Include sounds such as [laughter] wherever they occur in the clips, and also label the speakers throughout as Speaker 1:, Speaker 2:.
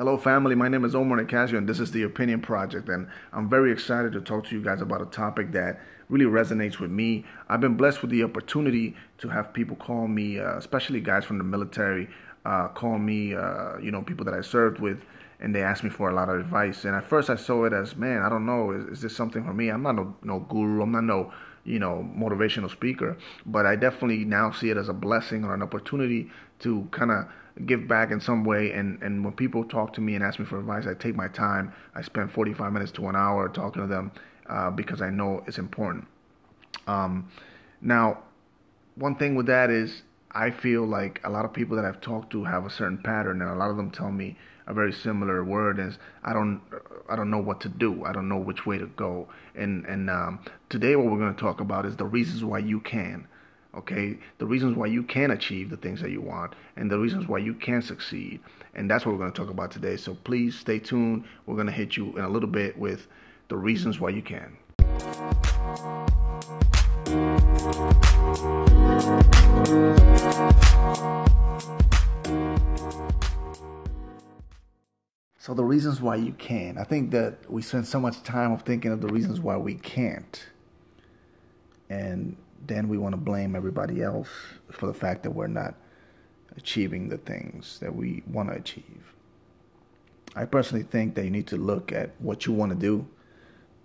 Speaker 1: Hello, family. My name is Omar Nicasio, and this is the Opinion Project. And I'm very excited to talk to you guys about a topic that really resonates with me. I've been blessed with the opportunity to have people call me, uh, especially guys from the military, uh, call me, uh, you know, people that I served with, and they asked me for a lot of advice. And at first, I saw it as, man, I don't know, is, is this something for me? I'm not no, no guru. I'm not no you know, motivational speaker, but I definitely now see it as a blessing or an opportunity to kind of give back in some way. And, and when people talk to me and ask me for advice, I take my time. I spend 45 minutes to an hour talking to them uh, because I know it's important. Um, now, one thing with that is I feel like a lot of people that I've talked to have a certain pattern, and a lot of them tell me a very similar word is I don't I don't know what to do. I don't know which way to go. And and um, today what we're going to talk about is the reasons why you can. Okay, the reasons why you can achieve the things that you want, and the reasons why you can succeed, and that's what we're going to talk about today. So please stay tuned. We're going to hit you in a little bit with the reasons why you can. So the reasons why you can. I think that we spend so much time of thinking of the reasons why we can't. And then we want to blame everybody else for the fact that we're not achieving the things that we want to achieve. I personally think that you need to look at what you want to do.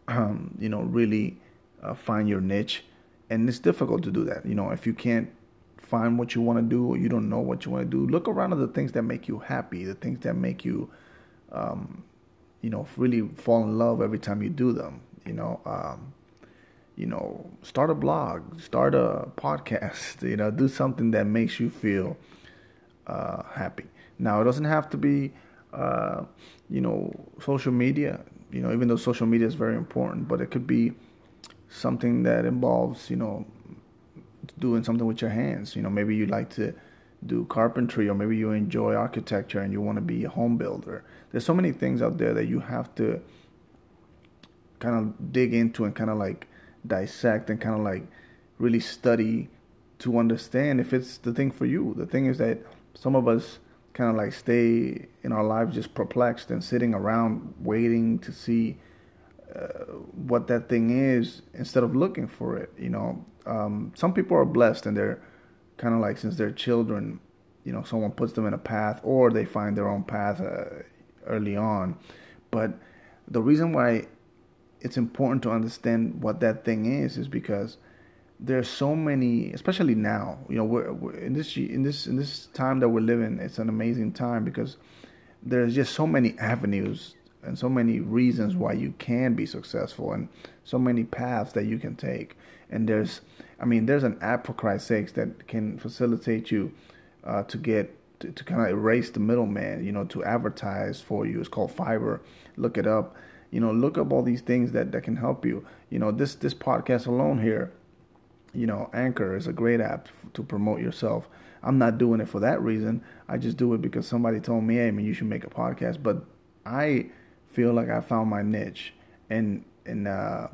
Speaker 1: Um, you know, really uh, find your niche, and it's difficult to do that. You know, if you can't find what you want to do or you don't know what you want to do, look around at the things that make you happy, the things that make you um, you know, really fall in love every time you do them. You know, um, you know, start a blog, start a podcast. [laughs] You know, do something that makes you feel uh, happy. Now, it doesn't have to be, uh, you know, social media. You know, even though social media is very important, but it could be something that involves, you know, doing something with your hands. You know, maybe you like to do carpentry or maybe you enjoy architecture and you want to be a home builder. There's so many things out there that you have to kind of dig into and kind of like dissect and kind of like really study to understand if it's the thing for you. The thing is that some of us kind of like stay in our lives just perplexed and sitting around waiting to see uh, what that thing is instead of looking for it. You know, um, some people are blessed and they're kind of like since they're children, you know, someone puts them in a path or they find their own path uh, early on. But the reason why it's important to understand what that thing is is because there's so many, especially now. You know, we're, we're, in this in this in this time that we're living. It's an amazing time because there's just so many avenues and so many reasons why you can be successful and so many paths that you can take. And there's I mean, there's an app for Christ's sakes that can facilitate you uh, to get to, to kind of erase the middleman, you know, to advertise for you. It's called Fiverr. Look it up. You know, look up all these things that, that can help you. You know, this this podcast alone here, you know, Anchor is a great app to promote yourself. I'm not doing it for that reason. I just do it because somebody told me, hey, man, you should make a podcast. But I feel like I found my niche, and and uh,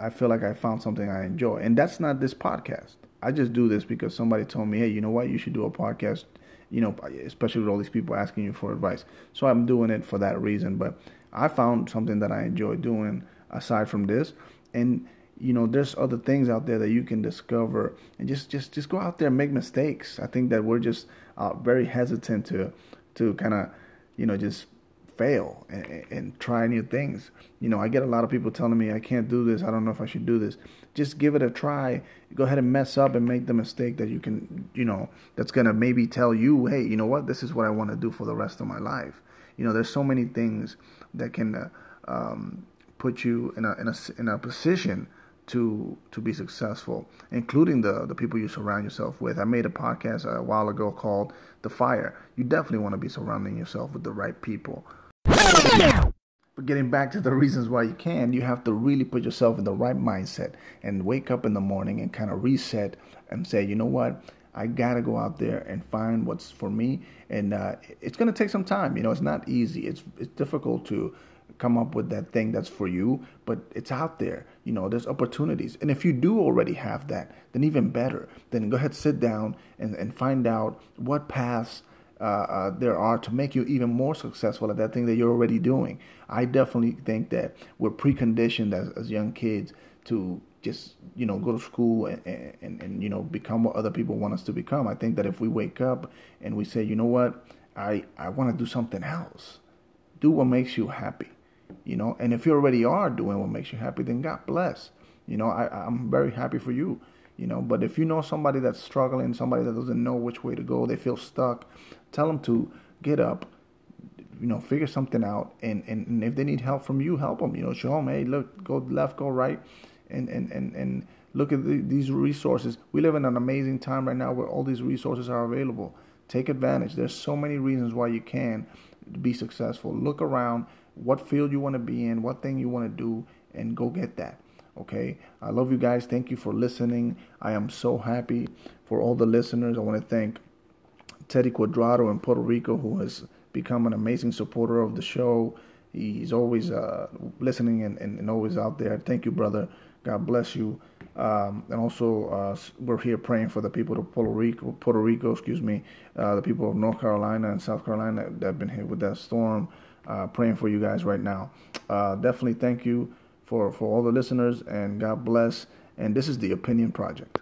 Speaker 1: I feel like I found something I enjoy. And that's not this podcast. I just do this because somebody told me, hey, you know what? You should do a podcast, you know, especially with all these people asking you for advice. So I'm doing it for that reason. But I found something that I enjoy doing aside from this. And, you know, there's other things out there that you can discover and just, just, just go out there and make mistakes. I think that we're just uh, very hesitant to, to kind of, you know, just fail and, and, try new things. You know, I get a lot of people telling me I can't do this. I don't know if I should do this. Just give it a try. Go ahead and mess up and make the mistake that you can, you know, that's going to maybe tell you, hey, you know what? This is what I want to do for the rest of my life. You know, there's so many things that can uh, um, put you in a, in a, in a position to to be successful, including the the people you surround yourself with. I made a podcast a while ago called The Fire. You definitely want to be surrounding yourself with the right people but getting back to the reasons why you can, you have to really put yourself in the right mindset and wake up in the morning and kind of reset and say, you know what? I gotta go out there and find what's for me, and uh, it's gonna take some time. You know, it's not easy. It's it's difficult to come up with that thing that's for you, but it's out there. You know, there's opportunities, and if you do already have that, then even better. Then go ahead, sit down and and find out what paths uh, uh, there are to make you even more successful at that thing that you're already doing. I definitely think that we're preconditioned as, as young kids to just you know go to school and, and, and you know become what other people want us to become. I think that if we wake up and we say, you know what, I I want to do something else, do what makes you happy, you know. And if you already are doing what makes you happy, then God bless. You know, I I'm very happy for you you know but if you know somebody that's struggling somebody that doesn't know which way to go they feel stuck tell them to get up you know figure something out and, and, and if they need help from you help them you know show them hey look go left go right and and and, and look at the, these resources. We live in an amazing time right now where all these resources are available. Take advantage. There's so many reasons why you can be successful. Look around what field you want to be in what thing you want to do and go get that Okay. I love you guys. Thank you for listening. I am so happy for all the listeners. I want to thank Teddy Quadrado in Puerto Rico, who has become an amazing supporter of the show. He's always uh, listening and, and, and, always out there. Thank you, brother. God bless you. Um, and also, uh, we're here praying for the people of Puerto Rico, Puerto Rico, excuse me, uh, the people of North Carolina and South Carolina that have been hit with that storm. Uh, praying for you guys right now. Uh, definitely thank you for, for all the listeners, and God bless. And this is the Opinion Project.